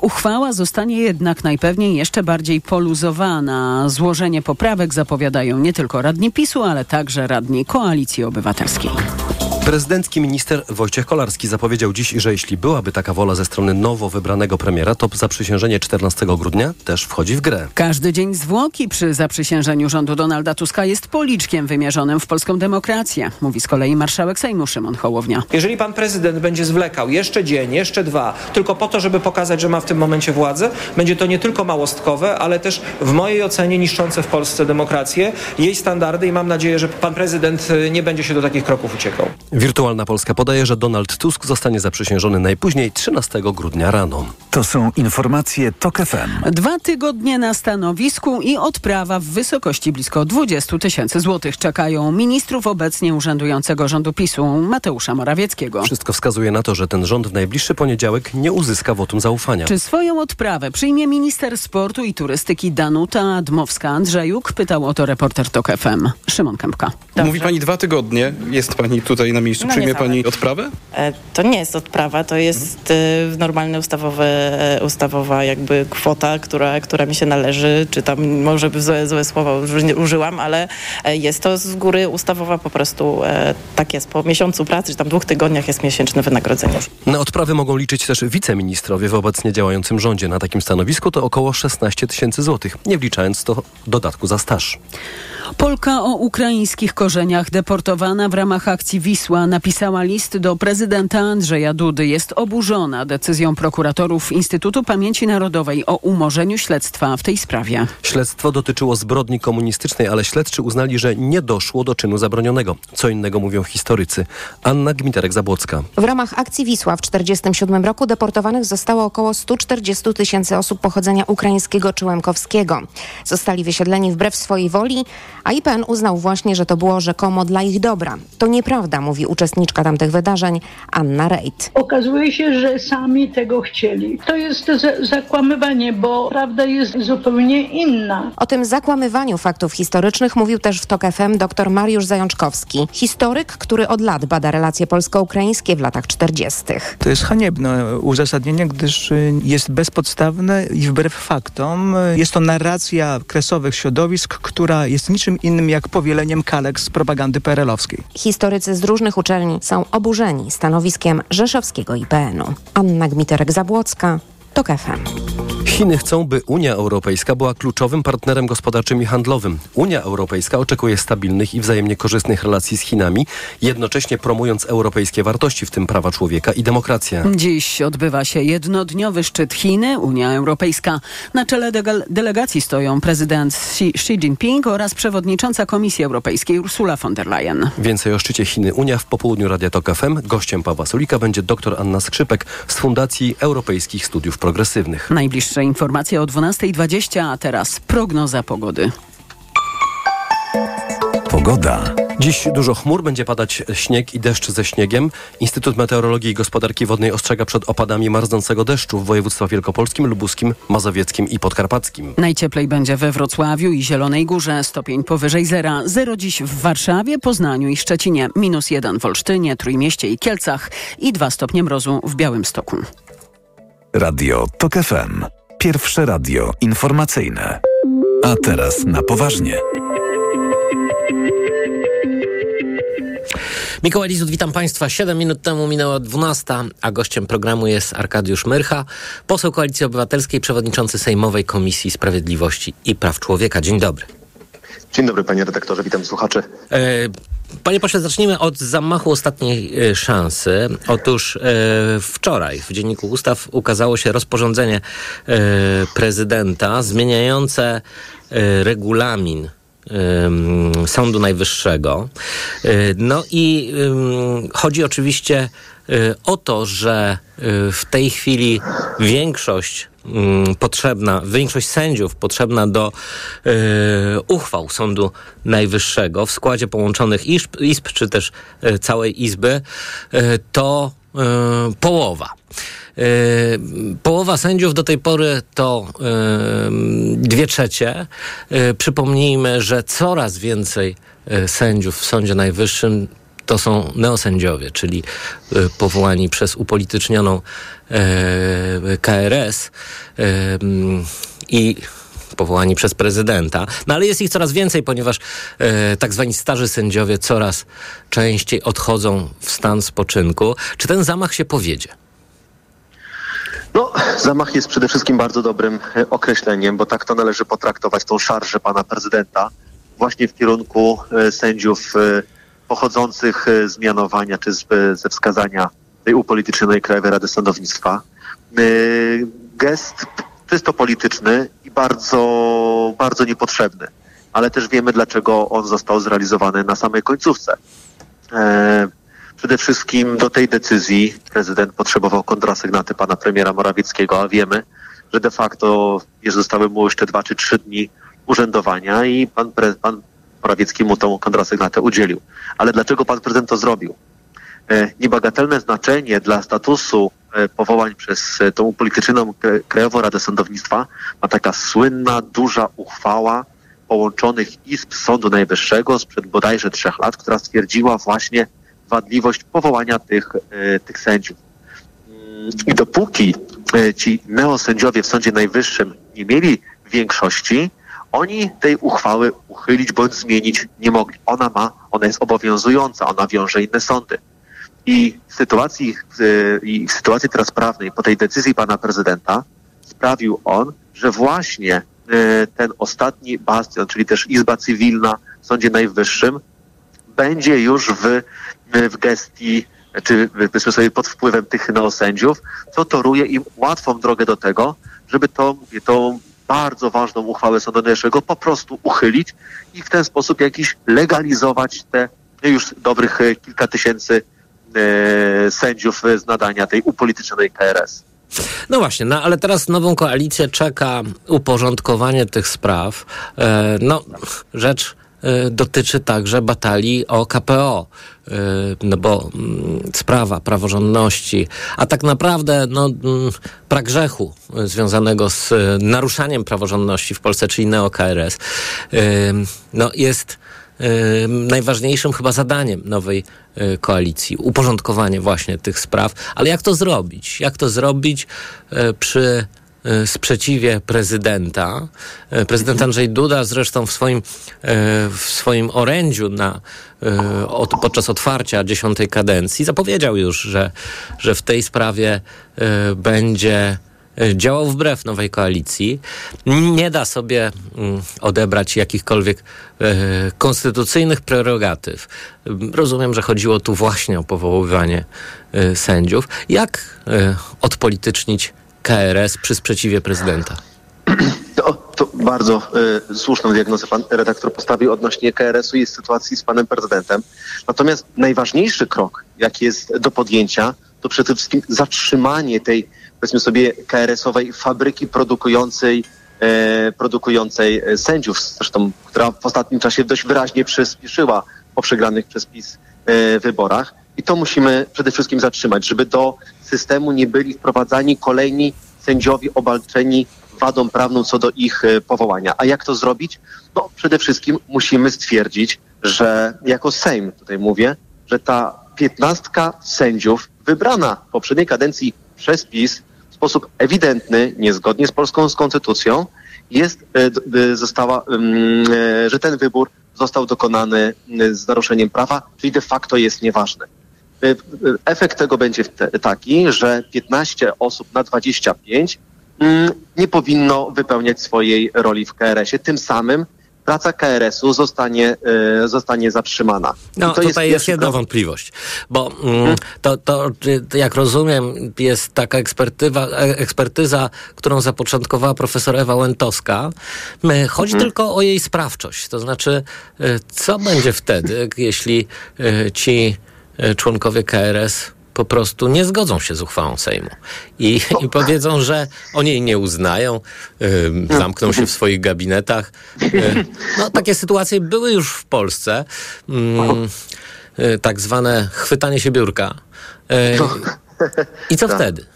Uchwała zostanie jednak najpewniej jeszcze bardziej poluzowana. Złożenie poprawek zapowiadają nie tylko radni PiSu, ale także radni Koalicji Obywatelskiej. Prezydencki minister Wojciech Kolarski zapowiedział dziś, że jeśli byłaby taka wola ze strony nowo wybranego premiera, to zaprzysiężenie 14 grudnia też wchodzi w grę. Każdy dzień zwłoki przy zaprzysiężeniu rządu Donalda Tuska jest policzkiem wymierzonym w polską demokrację, mówi z kolei marszałek Sejmu Szymon Hołownia. Jeżeli pan prezydent będzie zwlekał jeszcze dzień, jeszcze dwa, tylko po to, żeby pokazać, że ma w tym momencie władzę, będzie to nie tylko małostkowe, ale też w mojej ocenie niszczące w Polsce demokrację, jej standardy i mam nadzieję, że pan prezydent y, nie będzie się do takich kroków uciekał. Wirtualna Polska podaje, że Donald Tusk zostanie zaprzysiężony najpóźniej 13 grudnia rano. To są informacje TOK FM. Dwa tygodnie na stanowisku i odprawa w wysokości blisko 20 tysięcy złotych czekają ministrów obecnie urzędującego rządu PiSu Mateusza Morawieckiego. Wszystko wskazuje na to, że ten rząd w najbliższy poniedziałek nie uzyska wotum zaufania. Czy swoją odprawę przyjmie minister sportu i turystyki Danuta Admowska-Andrzejuk? Pytał o to reporter TOK FM Szymon Kępka. Mówi pani dwa tygodnie, jest pani tutaj na miejscu, No przyjmie niecałe. pani odprawę? E, To nie jest odprawa, to jest e, normalna ustawowe, ustawowa jakby kwota, która, która mi się należy, czy tam może by złe, złe słowa uży- użyłam, ale e, jest to z góry ustawowa po prostu, tak jest, po miesiącu pracy, czy tam dwóch tygodniach jest miesięczne wynagrodzenie. Na odprawy mogą liczyć też wiceministrowie w obecnie działającym rządzie. Na takim stanowisku to około 16 tysięcy złotych, nie wliczając to dodatku za staż. Polka o ukraińskich korzeniach deportowana w ramach akcji Wisła napisała list do prezydenta Andrzeja Dudy. Jest oburzona decyzją prokuratorów Instytutu Pamięci Narodowej o umorzeniu śledztwa w tej sprawie. Śledztwo dotyczyło zbrodni komunistycznej, ale śledczy uznali, że nie doszło do czynu zabronionego. Co innego mówią historycy. Anna Gmiterek-Zabłocka. W ramach akcji Wisła w 1947 roku deportowanych zostało około 140 tysięcy osób pochodzenia ukraińskiego czy łemkowskiego. Zostali wysiedleni wbrew swojej woli, a IPN uznał właśnie, że to było rzekomo dla ich dobra. To nieprawda, mówi uczestniczka tamtych wydarzeń Anna Rejt. Okazuje się, że sami tego chcieli. To jest za- zakłamywanie, bo prawda jest zupełnie inna. O tym zakłamywaniu faktów historycznych mówił też w TOK FM dr Mariusz Zajączkowski, historyk, który od lat bada relacje polsko-ukraińskie w latach 40. To jest haniebne uzasadnienie, gdyż y, jest bezpodstawne i wbrew faktom. y, Jest to narracja kresowych środowisk, która jest niczym innym jak powieleniem kalek z propagandy perelowskiej. Historycy z różnych uczelni są oburzeni stanowiskiem rzeszowskiego IPN-u. Anna Gmiterek-Zabłocka, TOK FM. Chiny chcą, by Unia Europejska była kluczowym partnerem gospodarczym i handlowym. Unia Europejska oczekuje stabilnych i wzajemnie korzystnych relacji z Chinami, jednocześnie promując europejskie wartości, w tym prawa człowieka i demokrację. Dziś odbywa się jednodniowy szczyt Chiny, Unia Europejska. Na czele dele- delegacji stoją prezydent Xi, Xi Jinping oraz przewodnicząca Komisji Europejskiej Ursula von der Leyen. Więcej o szczycie Chiny Unia w popołudniu Radia Tok FM. Gościem Pawła Sulika będzie dr Anna Skrzypek z Fundacji Europejskich Studiów Progresywnych. Najbliższe informacje o 12.20, a teraz prognoza pogody. Pogoda. Dziś dużo chmur, będzie padać śnieg i deszcz ze śniegiem. Instytut Meteorologii i Gospodarki Wodnej ostrzega przed opadami marznącego deszczu w województwach wielkopolskim, lubuskim, mazowieckim i podkarpackim. Najcieplej będzie we Wrocławiu i Zielonej Górze, stopień powyżej zera. Zero dziś w Warszawie, Poznaniu i Szczecinie, minus jeden w Olsztynie, Trójmieście i Kielcach i dwa stopnie mrozu w Białymstoku. Radio TOK FM. Pierwsze radio informacyjne. A teraz na poważnie. Mikołaj Lizut, witam Państwa. Siedem minut temu minęła 12, a gościem programu jest Arkadiusz Myrcha, poseł Koalicji Obywatelskiej, przewodniczący Sejmowej Komisji Sprawiedliwości i Praw Człowieka. Dzień dobry. Dzień dobry panie redaktorze, witam słuchaczy. Panie pośle, zacznijmy od zamachu ostatniej e, szansy. Otóż e, wczoraj w Dzienniku Ustaw ukazało się rozporządzenie e, prezydenta zmieniające regulamin Sądu Najwyższego. No i chodzi oczywiście o to, że w tej chwili większość potrzebna, większość sędziów potrzebna do e, uchwał Sądu Najwyższego w składzie połączonych izb, izb czy też e, całej Izby, e, to połowa. Połowa sędziów do tej pory to dwie trzecie. Przypomnijmy, że coraz więcej sędziów w Sądzie Najwyższym to są neosędziowie, czyli y, powołani przez upolitycznioną e, KRS e, i powołani przez prezydenta. No ale jest ich coraz więcej, ponieważ e, tak zwani starzy sędziowie coraz częściej odchodzą w stan spoczynku. Czy ten zamach się powiedzie? No, zamach jest przede wszystkim bardzo dobrym e, określeniem, bo tak to należy potraktować tą szarżę pana prezydenta właśnie w kierunku e, sędziów e, pochodzących z mianowania czy z, ze wskazania tej upolitycznionej Krajowej Rady Sądownictwa. Gest czysto polityczny i bardzo, bardzo niepotrzebny, ale też wiemy, dlaczego on został zrealizowany na samej końcówce. Przede wszystkim do tej decyzji prezydent potrzebował kontrasygnaty pana premiera Morawieckiego, a wiemy, że de facto zostały mu jeszcze dwa czy trzy dni urzędowania i pan, pre, pan Morawiecki mu tą kontrasygnatę udzielił. Ale dlaczego pan prezydent to zrobił? E, niebagatelne znaczenie dla statusu e, powołań przez e, tą upolitycznioną Krajową Radę Sądownictwa ma taka słynna, duża uchwała połączonych izb Sądu Najwyższego sprzed bodajże trzech lat, która stwierdziła właśnie wadliwość powołania tych, tych sędziów. Mm, I dopóki ci neosędziowie w Sądzie Najwyższym nie mieli większości, oni tej uchwały uchylić bądź zmienić nie mogli. Ona ma, ona jest obowiązująca, ona wiąże inne sądy. I w sytuacji, i w sytuacji teraz prawnej, po tej decyzji pana prezydenta, sprawił on, że właśnie e, ten ostatni bastion, czyli też Izba Cywilna w Sądzie Najwyższym, będzie już w w gestii, czy powiedzmy sobie pod wpływem tych neosędziów, co toruje im łatwą drogę do tego, żeby to, tą bardzo ważną uchwałę Sądu Najwyższego po prostu uchylić i w ten sposób jakiś legalizować te już dobrych e, kilka tysięcy e, sędziów z nadania tej upolitycznionej KRS. No właśnie, no ale teraz nową koalicję czeka uporządkowanie tych spraw. E, no, rzecz E, dotyczy także batalii o KPO. E, no bo mm, sprawa praworządności, a tak naprawdę no, mm, pragrzechu związanego z naruszaniem praworządności w Polsce, czyli neo-KRS, e, no jest najważniejszym chyba zadaniem nowej koalicji. Uporządkowanie właśnie tych spraw. Ale jak to zrobić? Jak to zrobić przy E, sprzeciwie prezydenta. E, prezydent Andrzej Duda zresztą w swoim, e, w swoim orędziu na, podczas otwarcia dziesiątej kadencji zapowiedział już, że, że w tej sprawie będzie działał wbrew nowej koalicji. Nie da sobie mm, odebrać jakichkolwiek konstytucyjnych prerogatyw. Rozumiem, że chodziło tu właśnie o powoływanie sędziów. Jak odpolitycznić KRS przy sprzeciwie prezydenta? To, to bardzo y, słuszną diagnozę pan redaktor postawił odnośnie KRS-u i sytuacji z panem prezydentem. Natomiast najważniejszy krok, jaki jest do podjęcia, to przede wszystkim zatrzymanie tej, powiedzmy sobie, KRS-owej fabryki produkującej, e, produkującej sędziów, zresztą, która w ostatnim czasie dość wyraźnie przyspieszyła po przegranych przez PiS e, wyborach. I to musimy przede wszystkim zatrzymać, żeby do systemu nie byli wprowadzani kolejni sędziowie obalczeni wadą prawną co do ich e, powołania. A jak to zrobić? No przede wszystkim musimy stwierdzić, że jako Sejm, tutaj mówię, że ta piętnastka sędziów wybrana w poprzedniej kadencji przez PiS w sposób ewidentny, niezgodnie z polską konstytucją, jest, e, została, mm, e, że ten wybór został dokonany z naruszeniem prawa, czyli de facto jest nieważny. Y, efekt tego będzie taki, że 15 osób na 25 mm, nie powinno wypełniać swojej roli w KRS-ie. Tym samym praca KRS-u zostanie, y, zostanie zatrzymana. No to tutaj jest, jest jedna wątpliwość, bo mm, hmm? to, to, jak rozumiem, jest taka ekspertyza, ekspertyza którą zapoczątkowała profesor Ewa Łętowska. Chodzi hmm. tylko o jej sprawczość. To znaczy, y, co będzie wtedy, jeśli ci E, członkowie KRS po prostu nie zgodzą się z uchwałą Sejmu i, i powiedzą, że oni jej nie uznają, y, zamkną się w swoich gabinetach. Y, no, takie sytuacje były już w Polsce. Y, tak zwane chwytanie się biurka. I co tak. wtedy?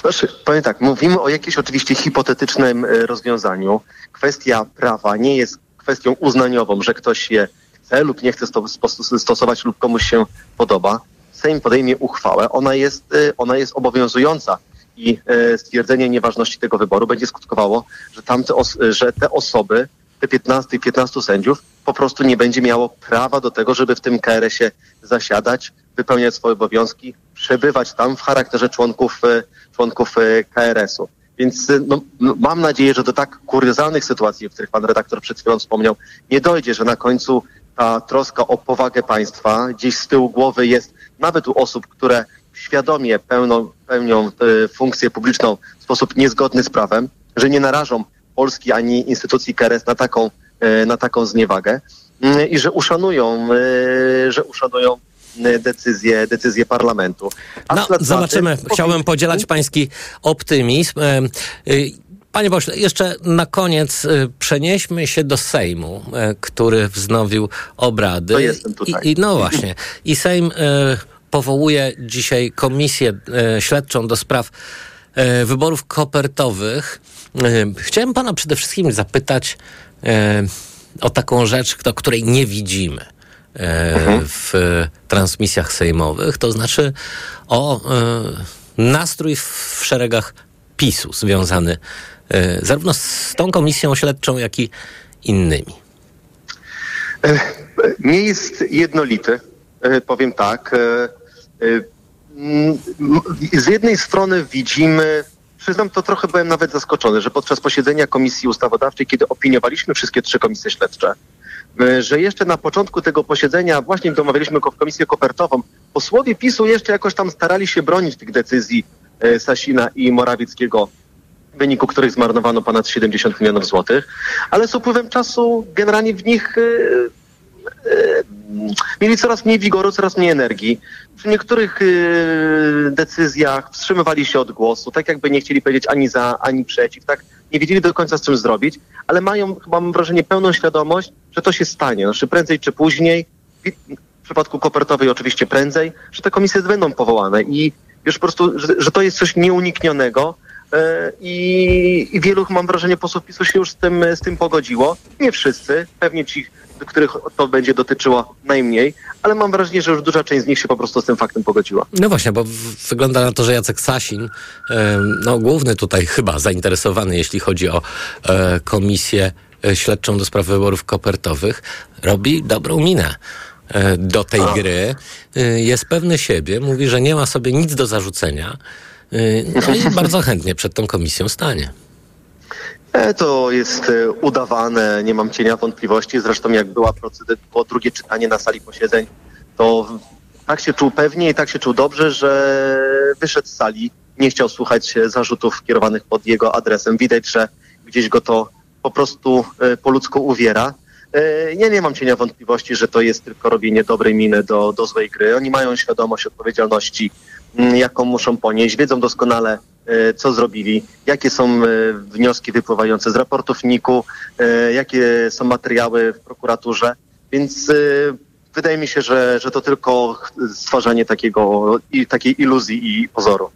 Znaczy, powiem tak, mówimy o jakimś oczywiście hipotetycznym rozwiązaniu. Kwestia prawa nie jest kwestią uznaniową, że ktoś je chce lub nie chce stosować lub komuś się podoba, Sejm podejmie uchwałę, ona jest, ona jest obowiązująca i stwierdzenie nieważności tego wyboru będzie skutkowało, że, tamte że te osoby, te 15 i 15 sędziów po prostu nie będzie miało prawa do tego, żeby w tym KRS-ie zasiadać, wypełniać swoje obowiązki, przebywać tam w charakterze członków, członków KRS-u. Więc no, mam nadzieję, że do tak kuriozalnych sytuacji, o których pan redaktor przed chwilą wspomniał, nie dojdzie, że na końcu ta troska o powagę państwa gdzieś z tyłu głowy jest nawet u osób, które świadomie pełną, pełnią y, funkcję publiczną w sposób niezgodny z prawem, że nie narażą Polski ani instytucji KRS na taką, y, na taką zniewagę y, i że uszanują, że uszanują decyzję, decyzję parlamentu. A no, zobaczymy. Tym, Chciałbym podzielać pański optymizm. Panie pośle, jeszcze na koniec przenieśmy się do Sejmu, który wznowił obrady. To jestem tutaj. I, i no właśnie. I Sejm powołuje dzisiaj komisję śledczą do spraw wyborów kopertowych. Chciałem pana przede wszystkim zapytać o taką rzecz, której nie widzimy mhm. w transmisjach sejmowych, to znaczy o nastrój w szeregach PiSu związany zarówno z tą komisją śledczą, jak i innymi. Nie jest jednolity, powiem tak. Z jednej strony widzimy, przyznam to trochę byłem nawet zaskoczony, że podczas posiedzenia Komisji Ustawodawczej, kiedy opiniowaliśmy wszystkie trzy komisje śledcze, że jeszcze na początku tego posiedzenia, właśnie gdy omawialiśmy go w komisję kopertową, posłowie PiSu jeszcze jakoś tam starali się bronić tych decyzji Sasina i Morawieckiego, w wyniku których zmarnowano ponad 70 milionów złotych, ale z upływem czasu generalnie w nich mieli coraz mniej wigoru, coraz mniej energii. Przy niektórych y, decyzjach wstrzymywali się od głosu, tak jakby nie chcieli powiedzieć ani za, ani przeciw, tak nie wiedzieli do końca z czym zrobić, ale mają, mam wrażenie, pełną świadomość, że to się stanie. Znaczy prędzej czy później, w przypadku kopertowej oczywiście prędzej, że te komisje będą powołane i już po prostu, że, że to jest coś nieuniknionego, i, I wielu, mam wrażenie, posłów PiSu się już z tym, z tym pogodziło. Nie wszyscy, pewnie ci których to będzie dotyczyło najmniej, ale mam wrażenie, że już duża część z nich się po prostu z tym faktem pogodziła. No właśnie, bo wygląda na to, że Jacek Sasin, no główny tutaj chyba zainteresowany, jeśli chodzi o e, komisję e, śledczą do spraw wyborów kopertowych, robi dobrą minę e, do tej gry. Jest pewny siebie, mówi, że nie ma sobie nic do zarzucenia. No i bardzo chętnie przed tą komisją stanie. E, to jest e, udawane, nie mam cienia wątpliwości. Zresztą jak była było drugie czytanie na sali posiedzeń, to tak się czuł pewnie i tak się czuł dobrze, że wyszedł z sali, nie chciał słuchać zarzutów kierowanych pod jego adresem. Widać, że gdzieś go to po prostu e, po ludzku uwiera. Ja nie mam cienia wątpliwości, że to jest tylko robienie dobrej miny do, do złej gry. Oni mają świadomość odpowiedzialności, jaką muszą ponieść, wiedzą doskonale, E, co zrobili, jakie są e, wnioski wypływające z raportów NIK-u, e, jakie są materiały w prokuraturze, więc wydaje mi się, że, że to tylko stwarzanie takiego, takiej iluzji i pozoru.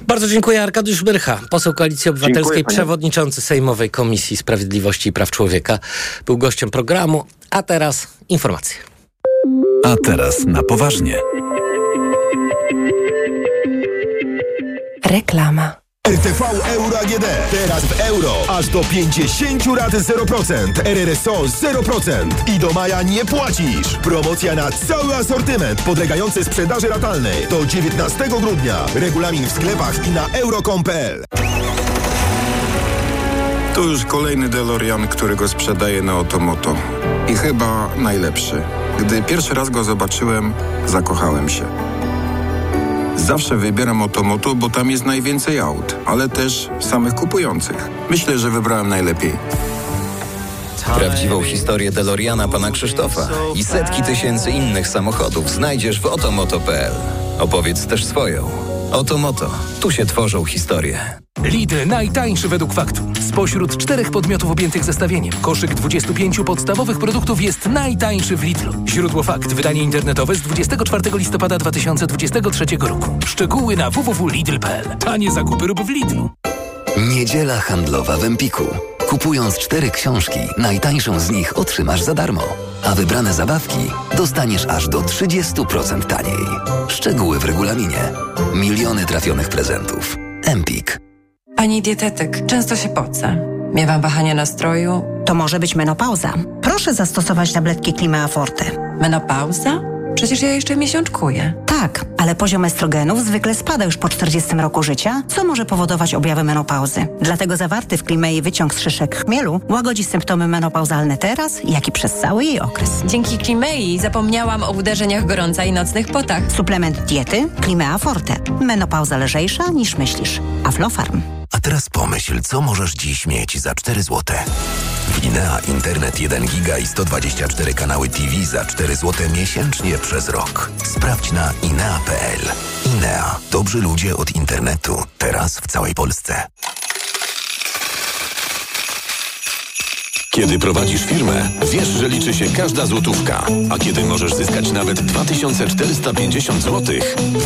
Bardzo dziękuję. Arkadiusz Byrcha, poseł Koalicji Obywatelskiej, dziękuję, przewodniczący Sejmowej Komisji Sprawiedliwości i Praw Człowieka, był gościem programu. A teraz informacje. A teraz na poważnie. Reklama. RTV Euro AGD. Teraz w euro. Aż do 50 lat 0%. RRSO 0%. I do maja nie płacisz. Promocja na cały asortyment podlegający sprzedaży ratalnej. Do 19 grudnia. Regulamin w sklepach i na euro.com.pl. To już kolejny DeLorean, którego sprzedaję na Otomoto. I chyba najlepszy. Gdy pierwszy raz go zobaczyłem, zakochałem się. Zawsze wybieram Otomoto, bo tam jest najwięcej aut, ale też samych kupujących. Myślę, że wybrałem najlepiej. Prawdziwą historię DeLoreana pana Krzysztofa i setki tysięcy innych samochodów znajdziesz w otomoto.pl. Opowiedz też swoją. Otomoto. Tu się tworzą historie. Lidl najtańszy według faktu. Spośród czterech podmiotów objętych zestawieniem, koszyk 25 podstawowych produktów jest najtańszy w Lidlu. Źródło fakt. Wydanie internetowe z 24 listopada 2023 roku. Szczegóły na www.lidl.pl. Tanie zakupy rób w Lidlu. Niedziela handlowa w Empiku. Kupując cztery książki, najtańszą z nich otrzymasz za darmo, a wybrane zabawki dostaniesz aż do 30% taniej. Szczegóły w regulaminie. Miliony trafionych prezentów. Empik. Pani dietetyk, często się pocę. Miewam wahania nastroju. To może być menopauza. Proszę zastosować tabletki Klimea Forte. Menopauza? Przecież ja jeszcze miesiączkuję. Tak, ale poziom estrogenów zwykle spada już po 40 roku życia, co może powodować objawy menopauzy. Dlatego zawarty w Klimei wyciąg z szyszek chmielu łagodzi symptomy menopauzalne teraz, jak i przez cały jej okres. Dzięki Klimei zapomniałam o uderzeniach gorąca i nocnych potach. Suplement diety Klimea Forte. Menopauza lżejsza niż myślisz. Aflofarm. A teraz pomyśl, co możesz dziś mieć za 4 zł. W Inea Internet 1 giga i 124 kanały TV za 4 zł miesięcznie przez rok. Sprawdź na inea.pl. Inea. Dobrzy ludzie od internetu. Teraz w całej Polsce. Kiedy prowadzisz firmę, wiesz, że liczy się każda złotówka. A kiedy możesz zyskać nawet 2450 zł,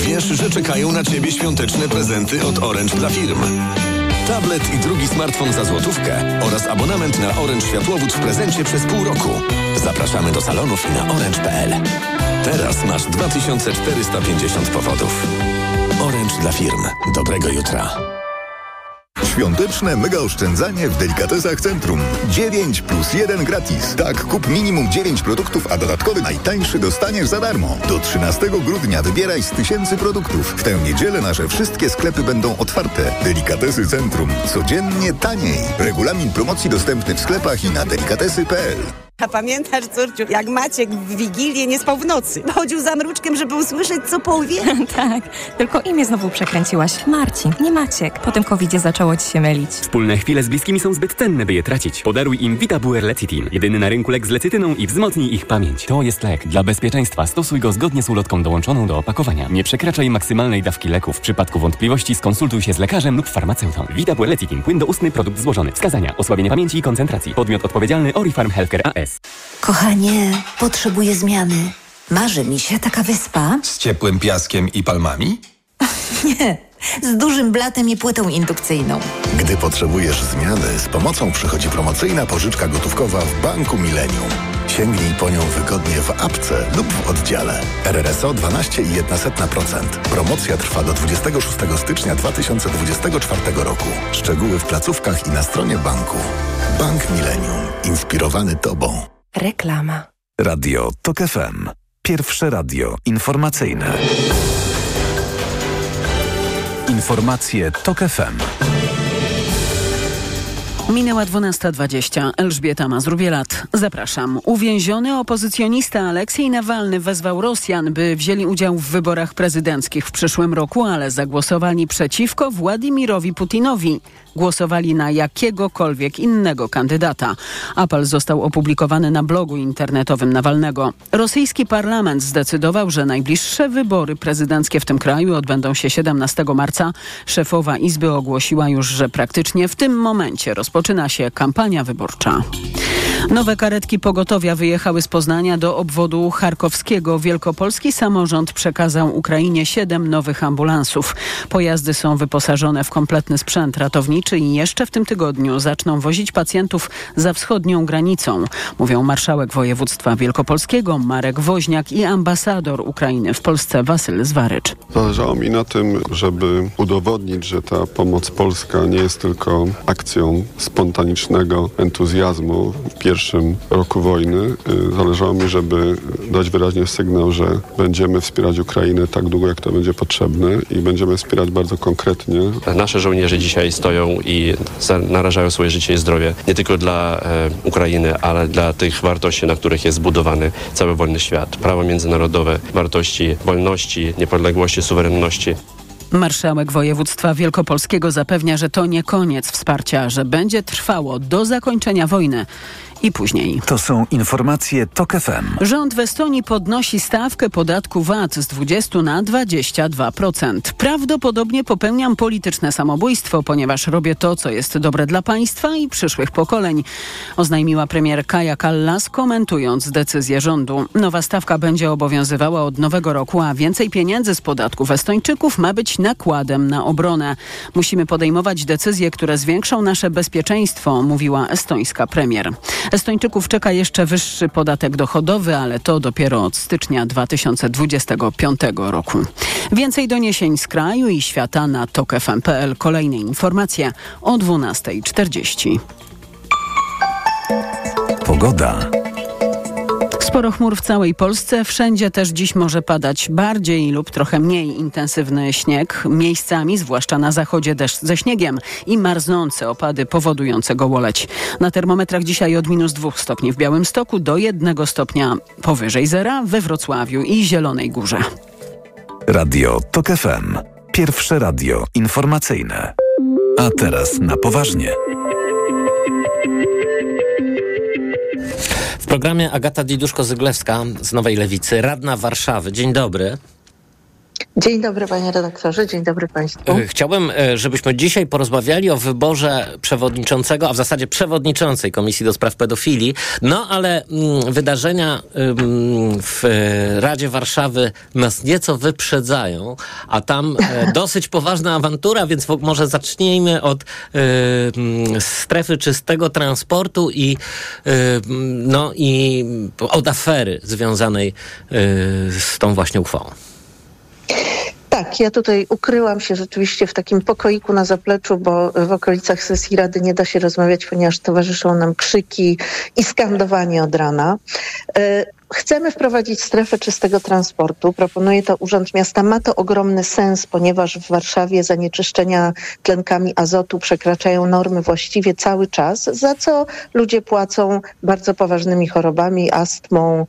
wiesz, że czekają na Ciebie świąteczne prezenty od Orange dla firm. Tablet i drugi smartfon za złotówkę oraz abonament na Orange Światłowód w prezencie przez pół roku. Zapraszamy do salonów i na orange.pl. Teraz masz 2450 powodów. Orange dla firm. Dobrego jutra. Świąteczne mega oszczędzanie w Delikatesach Centrum. 9 plus 1 gratis. Tak, kup minimum 9 produktów, a dodatkowy najtańszy dostaniesz za darmo. Do 13 grudnia wybieraj z tysięcy produktów. W tę niedzielę nasze wszystkie sklepy będą otwarte. Delikatesy Centrum. Codziennie taniej. Regulamin promocji dostępny w sklepach i na delikatesy.pl. A pamiętasz, córciu, jak Maciek w Wigilię nie spał w nocy? Chodził za mruczkiem, żeby usłyszeć, co powie. tak, tylko imię znowu przekręciłaś. Marcin, nie Maciek. Po tym covidzie zaczęło ci się mylić. Wspólne chwile z bliskimi są zbyt cenne, by je tracić. Podaruj im Vitabuer Lecitin. Jedyny na rynku lek z lecytyną i wzmocnij ich pamięć. To jest lek. Dla bezpieczeństwa stosuj go zgodnie z ulotką dołączoną do opakowania. Nie przekraczaj maksymalnej dawki leku. W przypadku wątpliwości skonsultuj się z lekarzem lub farmaceutą. Vitabuer Lecitin. Płyn do ustny, produkt złożony. Wskazania. Osłabienie pamięci i koncentracji. Podmiot odpowiedzialny Orifarm Healthcare AS. Kochanie, potrzebuję zmiany. Marzy mi się taka wyspa. Z ciepłym piaskiem i palmami? Nie, z dużym blatem i płytą indukcyjną. Gdy potrzebujesz zmiany, z pomocą przychodzi promocyjna pożyczka gotówkowa w Banku Millennium. Sięgnij po nią wygodnie w apce lub w oddziale. RRSO 12,1%. Promocja trwa do 26 stycznia 2024 roku. Szczegóły w placówkach i na stronie banku. Bank Millennium. Inspirowany Tobą. Reklama. Radio TOK FM. Pierwsze radio informacyjne. Informacje TOK FM. Minęła 12.20. Elżbieta Mazrubielat. Zapraszam. Uwięziony opozycjonista Aleksiej Nawalny wezwał Rosjan, by wzięli udział w wyborach prezydenckich w przyszłym roku, ale zagłosowali przeciwko Władimirowi Putinowi. Głosowali na jakiegokolwiek innego kandydata. Apel został opublikowany na blogu internetowym Nawalnego. Rosyjski parlament zdecydował, że najbliższe wybory prezydenckie w tym kraju odbędą się 17 marca. Szefowa Izby ogłosiła już, że praktycznie w tym momencie rozpoczyna się kampania wyborcza. Nowe karetki pogotowia wyjechały z Poznania do obwodu charkowskiego. Wielkopolski samorząd przekazał Ukrainie siedem nowych ambulansów. Pojazdy są wyposażone w kompletny sprzęt ratowniczy i jeszcze w tym tygodniu zaczną wozić pacjentów za wschodnią granicą, mówią marszałek województwa wielkopolskiego Marek Woźniak i ambasador Ukrainy w Polsce Wasyl Zwarycz. Zależało mi na tym, żeby udowodnić, że ta pomoc polska nie jest tylko akcją spontanicznego entuzjazmu pierwszym roku wojny. Y, Zależało mi, żeby dać wyraźnie sygnał, że będziemy wspierać Ukrainę tak długo, jak to będzie potrzebne i będziemy wspierać bardzo konkretnie. Nasze żołnierze dzisiaj stoją i narażają swoje życie i zdrowie nie tylko dla e, Ukrainy, ale dla tych wartości, na których jest zbudowany cały wolny świat. Prawo międzynarodowe, wartości wolności, niepodległości, suwerenności. Marszałek województwa wielkopolskiego zapewnia, że to nie koniec wsparcia, że będzie trwało do zakończenia wojny i później. To są informacje TOK FM. Rząd w Estonii podnosi stawkę podatku VAT z 20 na 22%. Prawdopodobnie popełniam polityczne samobójstwo, ponieważ robię to, co jest dobre dla państwa i przyszłych pokoleń, oznajmiła premier Kaja Kallas, komentując decyzję rządu. Nowa stawka będzie obowiązywała od nowego roku, a więcej pieniędzy z podatków Estończyków ma być nakładem na obronę. Musimy podejmować decyzje, które zwiększą nasze bezpieczeństwo, mówiła estońska premier. Estończyków czeka jeszcze wyższy podatek dochodowy, ale to dopiero od stycznia 2025 roku. Więcej doniesień z kraju i świata na tokefm.pl. Kolejne informacje o 12.40. Pogoda. Sporo chmur w całej Polsce. Wszędzie też dziś może padać bardziej lub trochę mniej intensywny śnieg. Miejscami, zwłaszcza na zachodzie, deszcz ze śniegiem i marznące opady powodujące gołoleć. Na termometrach dzisiaj od minus dwóch stopni w Białymstoku do jednego stopnia powyżej zera we Wrocławiu i Zielonej Górze. Radio TOK FM. Pierwsze radio informacyjne. A teraz na poważnie. Programie Agata Diduszko-Zyglewska z Nowej Lewicy, radna Warszawy. Dzień dobry. Dzień dobry panie redaktorze, dzień dobry państwu. Chciałbym, e, żebyśmy dzisiaj porozmawiali o wyborze przewodniczącego, a w zasadzie przewodniczącej Komisji do Spraw Pedofilii. No ale mm, wydarzenia w Radzie Warszawy nas nieco wyprzedzają, a tam e, dosyć poważna awantura, więc może zacznijmy od y, strefy czystego transportu i, y, no, i od afery związanej y, z tą właśnie uchwałą. Tak, ja tutaj ukryłam się rzeczywiście w takim pokoiku na zapleczu, bo w okolicach sesji Rady nie da się rozmawiać, ponieważ towarzyszą nam krzyki i skandowanie od rana. Chcemy wprowadzić strefę czystego transportu. Proponuje to Urząd Miasta. Ma to ogromny sens, ponieważ w Warszawie zanieczyszczenia tlenkami azotu przekraczają normy właściwie cały czas, za co ludzie płacą bardzo poważnymi chorobami, astmą,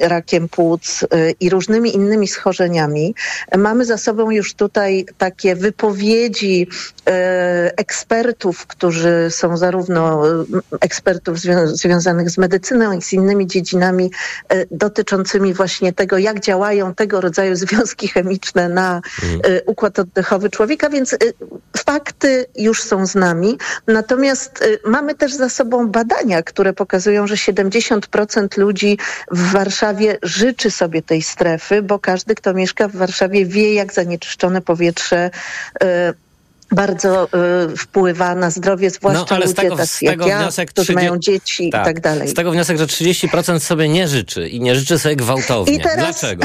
rakiem płuc i różnymi innymi schorzeniami. Mamy za sobą już tutaj takie wypowiedzi ekspertów, którzy są zarówno ekspertów związanych z medycyną i z innymi dziedzinami dotyczącymi właśnie tego, jak działają tego rodzaju związki chemiczne na układ oddechowy człowieka, więc fakty już są z nami. Natomiast mamy też za sobą badania, które pokazują, że 70% ludzi w Warszawie życzy sobie tej strefy, bo każdy, kto mieszka w Warszawie wie, jak zanieczyszczone powietrze bardzo y, wpływa na zdrowie, zwłaszcza no, ale ludzie z tego, tacy z tego jak ja, wniosek którzy 30... mają dzieci tak, i tak dalej. Z tego wniosek, że 30% sobie nie życzy i nie życzy sobie gwałtownie. I teraz- Dlaczego?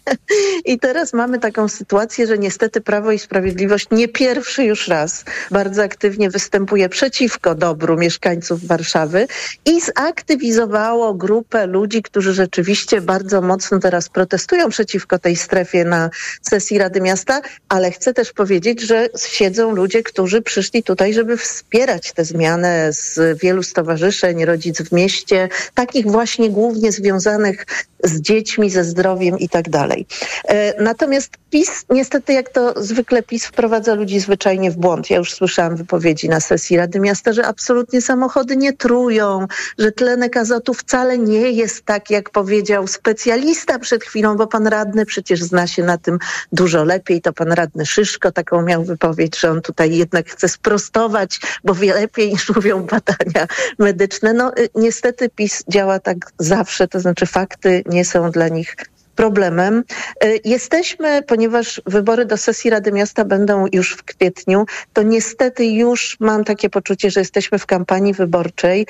I teraz mamy taką sytuację, że niestety Prawo i Sprawiedliwość nie pierwszy już raz bardzo aktywnie występuje przeciwko dobru mieszkańców Warszawy i zaktywizowało grupę ludzi, którzy rzeczywiście bardzo mocno teraz protestują przeciwko tej strefie na sesji Rady Miasta, ale chcę też powiedzieć, że siedzą ludzie, którzy przyszli tutaj, żeby wspierać tę zmianę z wielu stowarzyszeń, rodzic w mieście, takich właśnie głównie związanych z dziećmi, ze zdrowiem i tak dalej. E, Natomiast PiS, niestety jak to zwykle PiS wprowadza ludzi zwyczajnie w błąd. Ja już słyszałam wypowiedzi na sesji Rady Miasta, że absolutnie samochody nie trują, że tlenek azotu wcale nie jest tak, jak powiedział specjalista przed chwilą, bo pan radny przecież zna się na tym dużo lepiej. To pan radny Szyszko taką miał wypowiedź, że on tutaj jednak chce sprostować, bo wie lepiej niż mówią badania medyczne. No y, niestety PiS działa tak zawsze, to znaczy fakty nie są dla nich problemem. Y, Jesteśmy, ponieważ wybory do sesji Rady Miasta będą już w kwietniu, to niestety już mam takie poczucie, że jesteśmy w kampanii wyborczej.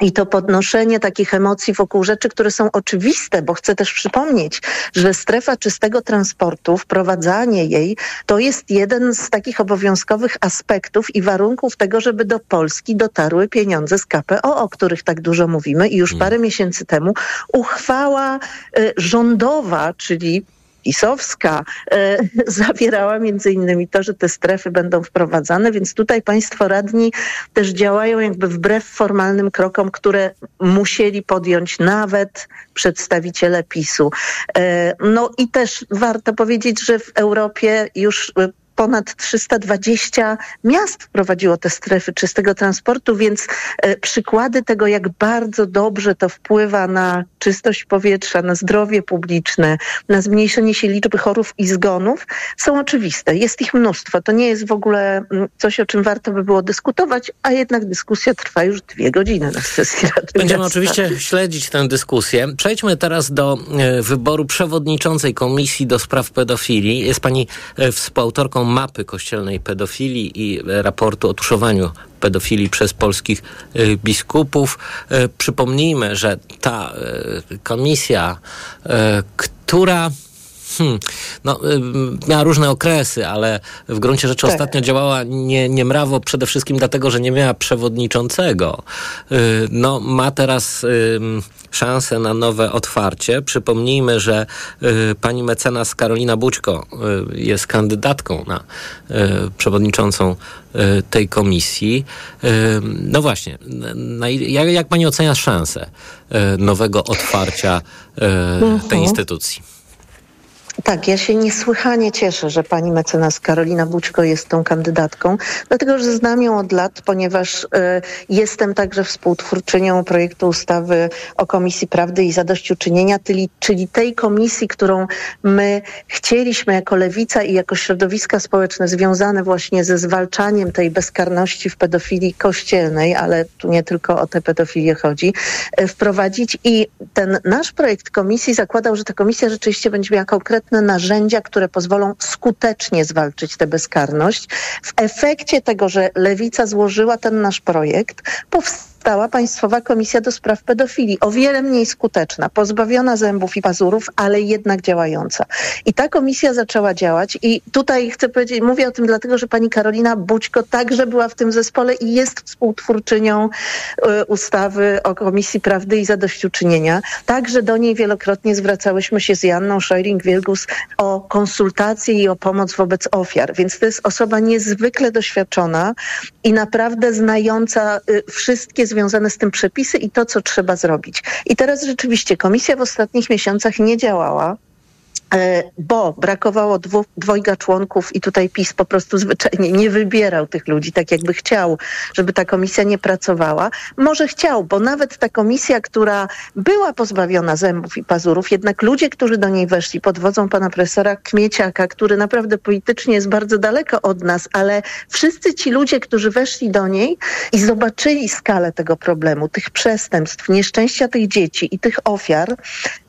I to podnoszenie takich emocji wokół rzeczy, które są oczywiste, bo chcę też przypomnieć, że strefa czystego transportu, wprowadzanie jej, to jest jeden z takich obowiązkowych aspektów i warunków tego, żeby do Polski dotarły pieniądze z KPO, o których tak dużo mówimy. I już parę miesięcy temu uchwała y, rządowa, czyli pisowska e, zawierała między innymi to, że te strefy będą wprowadzane, więc tutaj państwo radni też działają jakby wbrew formalnym krokom, które musieli podjąć nawet przedstawiciele PiSu. E, no i też warto powiedzieć, że w Europie już e, ponad 320 miast wprowadziło te strefy czystego transportu, więc e, przykłady tego, jak bardzo dobrze to wpływa na czystość powietrza, na zdrowie publiczne, na zmniejszenie się liczby chorób i zgonów są oczywiste. Jest ich mnóstwo. To nie jest w ogóle mm, coś, o czym warto by było dyskutować, a jednak dyskusja trwa już dwie godziny na sesji Rady Będziemy Miasta. oczywiście śledzić tę dyskusję. Przejdźmy teraz do e, wyboru przewodniczącej Komisji do Spraw Pedofilii. Jest pani e, współautorką mapy kościelnej pedofilii i raportu o tuszowaniu pedofilii przez polskich e, biskupów. E, Przypomnijmy, że ta e, komisja, która Hmm. No, y, miała różne okresy, ale w gruncie rzeczy Tak. ostatnio działała nie, niemrawo przede wszystkim dlatego, że nie miała przewodniczącego. Y, no, ma teraz szansę na nowe otwarcie. Przypomnijmy, że y, pani mecenas Karolina Bućko jest kandydatką na przewodniczącą tej komisji. No właśnie, jak, pani ocenia szansę nowego otwarcia tej Mhm. instytucji? Tak, ja się niesłychanie cieszę, że pani mecenas Karolina Bućko jest tą kandydatką, dlatego że znam ją od lat, ponieważ e, jestem także współtwórczynią projektu ustawy o Komisji Prawdy i Zadośćuczynienia, czyli, czyli tej komisji, którą my chcieliśmy jako lewica i jako środowiska społeczne związane właśnie ze zwalczaniem tej bezkarności w pedofilii kościelnej, ale tu nie tylko o tę pedofilię chodzi, e, wprowadzić. I ten nasz projekt komisji zakładał, że ta komisja rzeczywiście będzie miała konkretne narzędzia, które pozwolą skutecznie zwalczyć tę bezkarność. W efekcie tego, że Lewica złożyła ten nasz projekt, powstała Państwowa Komisja do Spraw Pedofilii, o wiele mniej skuteczna, pozbawiona zębów i pazurów, ale jednak działająca. I ta komisja zaczęła działać i tutaj chcę powiedzieć, mówię o tym dlatego, że pani Karolina Bućko także była w tym zespole i jest współtwórczynią e, ustawy o Komisji Prawdy i Zadośćuczynienia. Także do niej wielokrotnie zwracałyśmy się z Janną Szojring-Wielgus o konsultacje i o pomoc wobec ofiar. Więc to jest osoba niezwykle doświadczona i naprawdę znająca y, wszystkie związane z tym przepisy i to, co trzeba zrobić. I teraz rzeczywiście komisja w ostatnich miesiącach nie działała. E, Bo brakowało dwu, dwojga członków i tutaj PiS po prostu zwyczajnie nie wybierał tych ludzi tak, jakby chciał, żeby ta komisja nie pracowała. Może chciał, bo nawet ta komisja, która była pozbawiona zębów i pazurów, jednak ludzie, którzy do niej weszli pod wodzą pana profesora Kmieciaka, który naprawdę politycznie jest bardzo daleko od nas, ale wszyscy ci ludzie, którzy weszli do niej i zobaczyli skalę tego problemu, tych przestępstw, nieszczęścia tych dzieci i tych ofiar,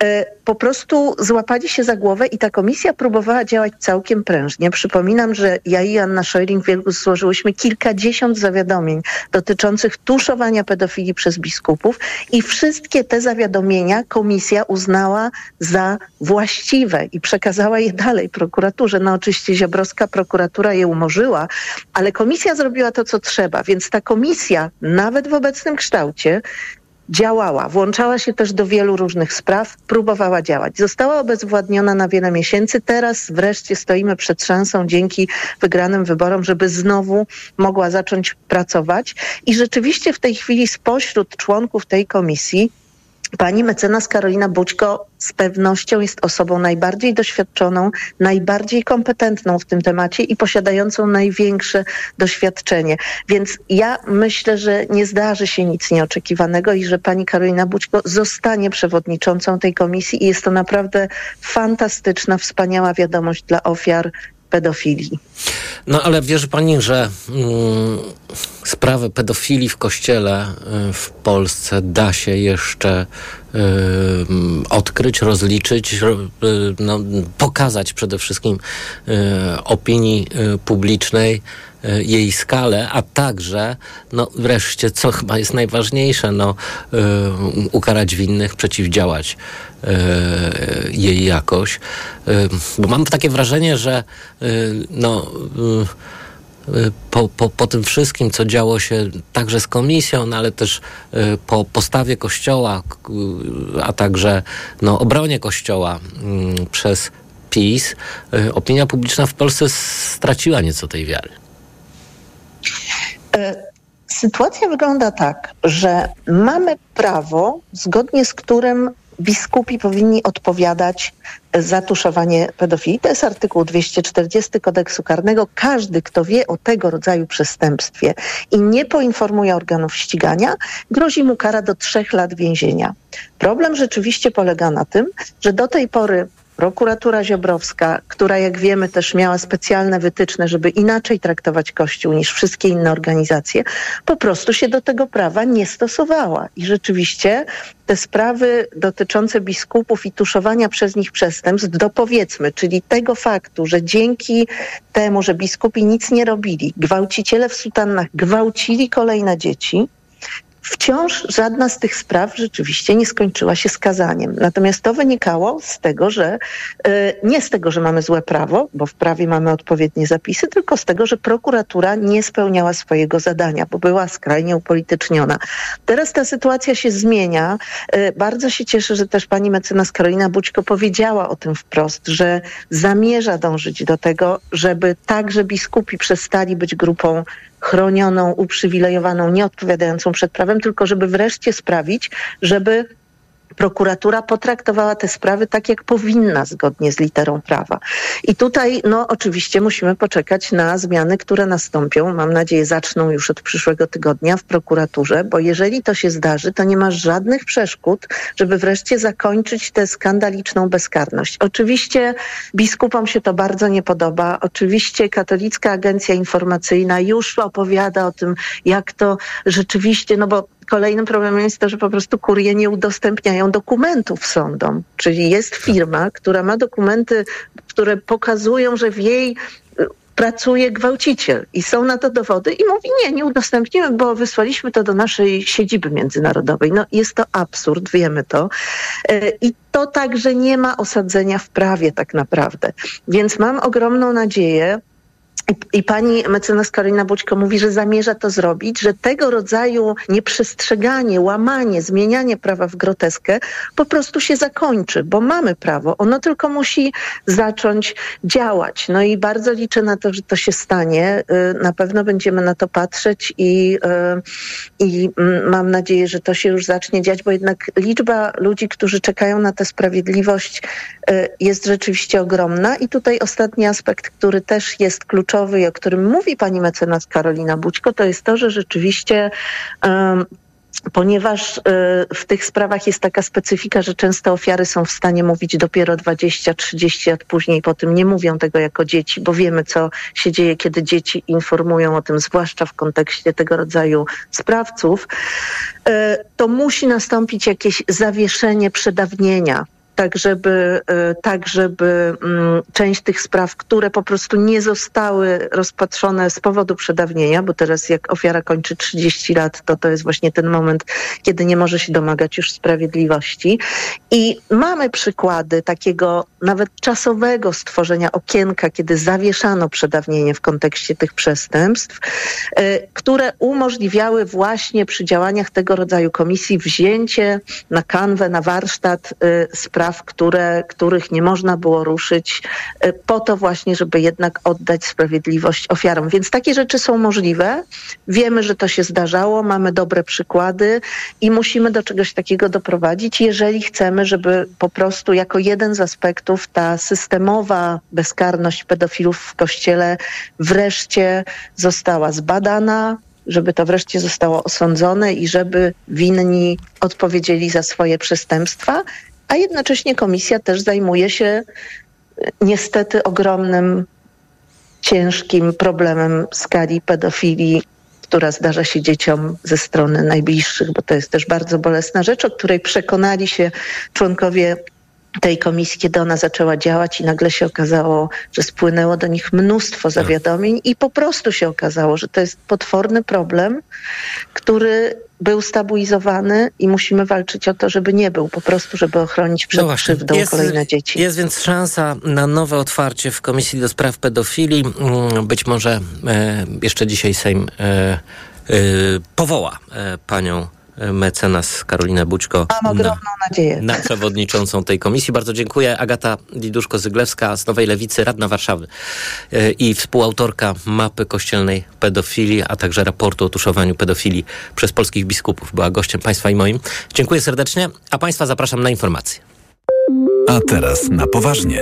e, po prostu złapali się za głowę i ta komisja próbowała działać całkiem prężnie. Przypominam, że ja i Anna Szojring-Wielgus złożyłyśmy kilkadziesiąt zawiadomień dotyczących tuszowania pedofilii przez biskupów i wszystkie te zawiadomienia komisja uznała za właściwe i przekazała je dalej prokuraturze. No oczywiście Ziobrowska prokuratura je umorzyła, ale komisja zrobiła to, co trzeba, więc ta komisja nawet w obecnym kształcie działała, włączała się też do wielu różnych spraw, próbowała działać. Została obezwładniona na wiele miesięcy. Teraz wreszcie stoimy przed szansą dzięki wygranym wyborom, żeby znowu mogła zacząć pracować. I rzeczywiście w tej chwili spośród członków tej komisji Pani mecenas Karolina Bućko z pewnością jest osobą najbardziej doświadczoną, najbardziej kompetentną w tym temacie i posiadającą największe doświadczenie. Więc ja myślę, że nie zdarzy się nic nieoczekiwanego i że pani Karolina Bućko zostanie przewodniczącą tej komisji i jest to naprawdę fantastyczna, wspaniała wiadomość dla ofiar pedofilii. No ale wierzy pani, że mm, sprawę pedofilii w kościele y, w Polsce da się jeszcze y, mm, odkryć, rozliczyć, ro- y, no, pokazać przede wszystkim opinii publicznej jej skalę, a także no wreszcie, co chyba jest najważniejsze, no ukarać winnych, przeciwdziałać jej jakoś. Bo mam takie wrażenie, że no po, po, po tym wszystkim, co działo się także z komisją, no ale też y, po postawie kościoła, y, a także no, obronie kościoła y, przez PiS, y, opinia publiczna w Polsce straciła nieco tej wiary. Sytuacja wygląda tak, że mamy prawo, zgodnie z którym biskupi powinni odpowiadać za tuszowanie pedofilii. To jest artykuł 240 kodeksu karnego. Każdy, kto wie o tego rodzaju przestępstwie i nie poinformuje organów ścigania, grozi mu kara do trzech lat więzienia. Problem rzeczywiście polega na tym, że do tej pory prokuratura Ziobrowska, która jak wiemy też miała specjalne wytyczne, żeby inaczej traktować Kościół niż wszystkie inne organizacje, po prostu się do tego prawa nie stosowała. I rzeczywiście te sprawy dotyczące biskupów i tuszowania przez nich przestępstw, dopowiedzmy, czyli tego faktu, że dzięki temu, że biskupi nic nie robili, gwałciciele w sutannach gwałcili kolejne dzieci, Wciąż żadna z tych spraw rzeczywiście nie skończyła się skazaniem. Natomiast to wynikało z tego, że e, nie z tego, że mamy złe prawo, bo w prawie mamy odpowiednie zapisy, tylko z tego, że prokuratura nie spełniała swojego zadania, bo była skrajnie upolityczniona. Teraz ta sytuacja się zmienia. E, bardzo się cieszę, że też pani mecenas Karolina Bućko powiedziała o tym wprost, że zamierza dążyć do tego, żeby także biskupi przestali być grupą chronioną, uprzywilejowaną, nieodpowiadającą przed prawem, tylko żeby wreszcie sprawić, żeby prokuratura potraktowała te sprawy tak, jak powinna, zgodnie z literą prawa. I tutaj, no oczywiście musimy poczekać na zmiany, które nastąpią. Mam nadzieję, zaczną już od przyszłego tygodnia w prokuraturze, bo jeżeli to się zdarzy, to nie ma żadnych przeszkód, żeby wreszcie zakończyć tę skandaliczną bezkarność. Oczywiście biskupom się to bardzo nie podoba. Oczywiście Katolicka Agencja Informacyjna już opowiada o tym, jak to rzeczywiście, no bo Kolejnym problemem jest to, że po prostu kurie nie udostępniają dokumentów sądom. Czyli jest firma, która ma dokumenty, które pokazują, że w jej y, pracuje gwałciciel i są na to dowody i mówi nie, nie udostępnimy, bo wysłaliśmy to do naszej siedziby międzynarodowej. No jest to absurd, wiemy to. Y, I to także nie ma osadzenia w prawie tak naprawdę. Więc mam ogromną nadzieję, i pani mecenas Karolina Bućko mówi, że zamierza to zrobić, że tego rodzaju nieprzestrzeganie, łamanie, zmienianie prawa w groteskę po prostu się zakończy, bo mamy prawo. Ono tylko musi zacząć działać. No i bardzo liczę na to, że to się stanie. Y, na pewno będziemy na to patrzeć i, y, i mm, mam nadzieję, że to się już zacznie dziać, bo jednak liczba ludzi, którzy czekają na tę sprawiedliwość y, jest rzeczywiście ogromna. I tutaj ostatni aspekt, który też jest kluczowy, kluczowy i o którym mówi pani mecenas Karolina Bućko, to jest to, że rzeczywiście um, ponieważ y, w tych sprawach jest taka specyfika, że często ofiary są w stanie mówić dopiero 20-30 lat później, po tym nie mówią tego jako dzieci, bo wiemy, co się dzieje, kiedy dzieci informują o tym, zwłaszcza w kontekście tego rodzaju sprawców, y, to musi nastąpić jakieś zawieszenie przedawnienia tak żeby, e, tak żeby mm, część tych spraw, które po prostu nie zostały rozpatrzone z powodu przedawnienia, bo teraz jak ofiara kończy 30 lat, to to jest właśnie ten moment, kiedy nie może się domagać już sprawiedliwości. I mamy przykłady takiego nawet czasowego stworzenia okienka, kiedy zawieszano przedawnienie w kontekście tych przestępstw, e, które umożliwiały właśnie przy działaniach tego rodzaju komisji wzięcie na kanwę, na warsztat e, spraw spraw, które, których nie można było ruszyć, e, po to właśnie, żeby jednak oddać sprawiedliwość ofiarom. Więc takie rzeczy są możliwe. Wiemy, że to się zdarzało, mamy dobre przykłady i musimy do czegoś takiego doprowadzić, jeżeli chcemy, żeby po prostu jako jeden z aspektów ta systemowa bezkarność pedofilów w kościele wreszcie została zbadana, żeby to wreszcie zostało osądzone i żeby winni odpowiedzieli za swoje przestępstwa a jednocześnie komisja też zajmuje się e, niestety ogromnym, ciężkim problemem skali pedofilii, która zdarza się dzieciom ze strony najbliższych, bo to jest też bardzo bolesna rzecz, o której przekonali się członkowie tej komisji, kiedy ona zaczęła działać i nagle się okazało, że spłynęło do nich mnóstwo zawiadomień i po prostu się okazało, że to jest potworny problem, który był stabilizowany i musimy walczyć o to, żeby nie był, po prostu, żeby ochronić przed no krzywdą jest, kolejne dzieci. Jest więc szansa na nowe otwarcie w Komisji do Spraw Pedofilii. Mm, być może e, jeszcze dzisiaj Sejm e, e, powoła e, panią mecenas Karolina Bućko. Mam ogromną nadzieję. Na przewodniczącą tej komisji. Bardzo dziękuję. Agata Liduszko-Zyglewska z Nowej Lewicy, radna Warszawy e, i współautorka mapy kościelnej pedofilii, a także raportu o tuszowaniu pedofilii przez polskich biskupów. Była gościem Państwa i moim. Dziękuję serdecznie, a Państwa zapraszam na informacje. A teraz na poważnie.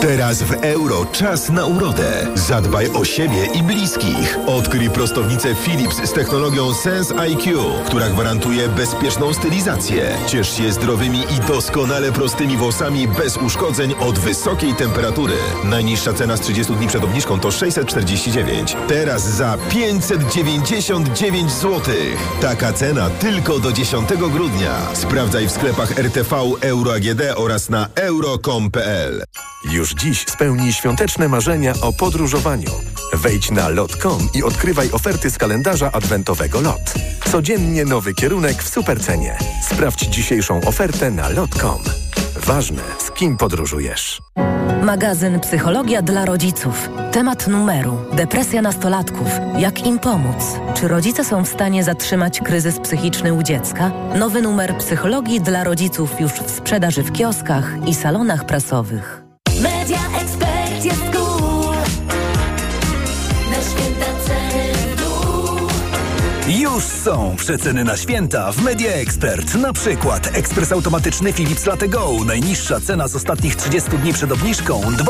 Teraz w euro czas na urodę. Zadbaj o siebie i bliskich. Odkryj prostownicę Philips z technologią Sense IQ, która gwarantuje bezpieczną stylizację. Ciesz się zdrowymi i doskonale prostymi włosami bez uszkodzeń od wysokiej temperatury. Najniższa cena z 30 dni przed obniżką to 649. Teraz za 599 zł. Taka cena tylko do 10 grudnia. Sprawdzaj w sklepach RTV Euro AGD oraz na euro.com.pl. Już dziś spełnij świąteczne marzenia o podróżowaniu. Wejdź na lot.com i odkrywaj oferty z kalendarza adwentowego LOT. Codziennie nowy kierunek w supercenie. Sprawdź dzisiejszą ofertę na lot.com. Ważne, z kim podróżujesz. Magazyn Psychologia dla rodziców. Temat numeru: depresja nastolatków. Jak im pomóc? Czy rodzice są w stanie zatrzymać kryzys psychiczny u dziecka? Nowy numer Psychologii dla rodziców już w sprzedaży w kioskach i salonach prasowych. Media Expert jest cool. Na święta ceny. Już są przeceny na święta w Media Expert. Na przykład ekspres automatyczny Philips Latte Go. Najniższa cena z ostatnich 30 dni przed obniżką 2000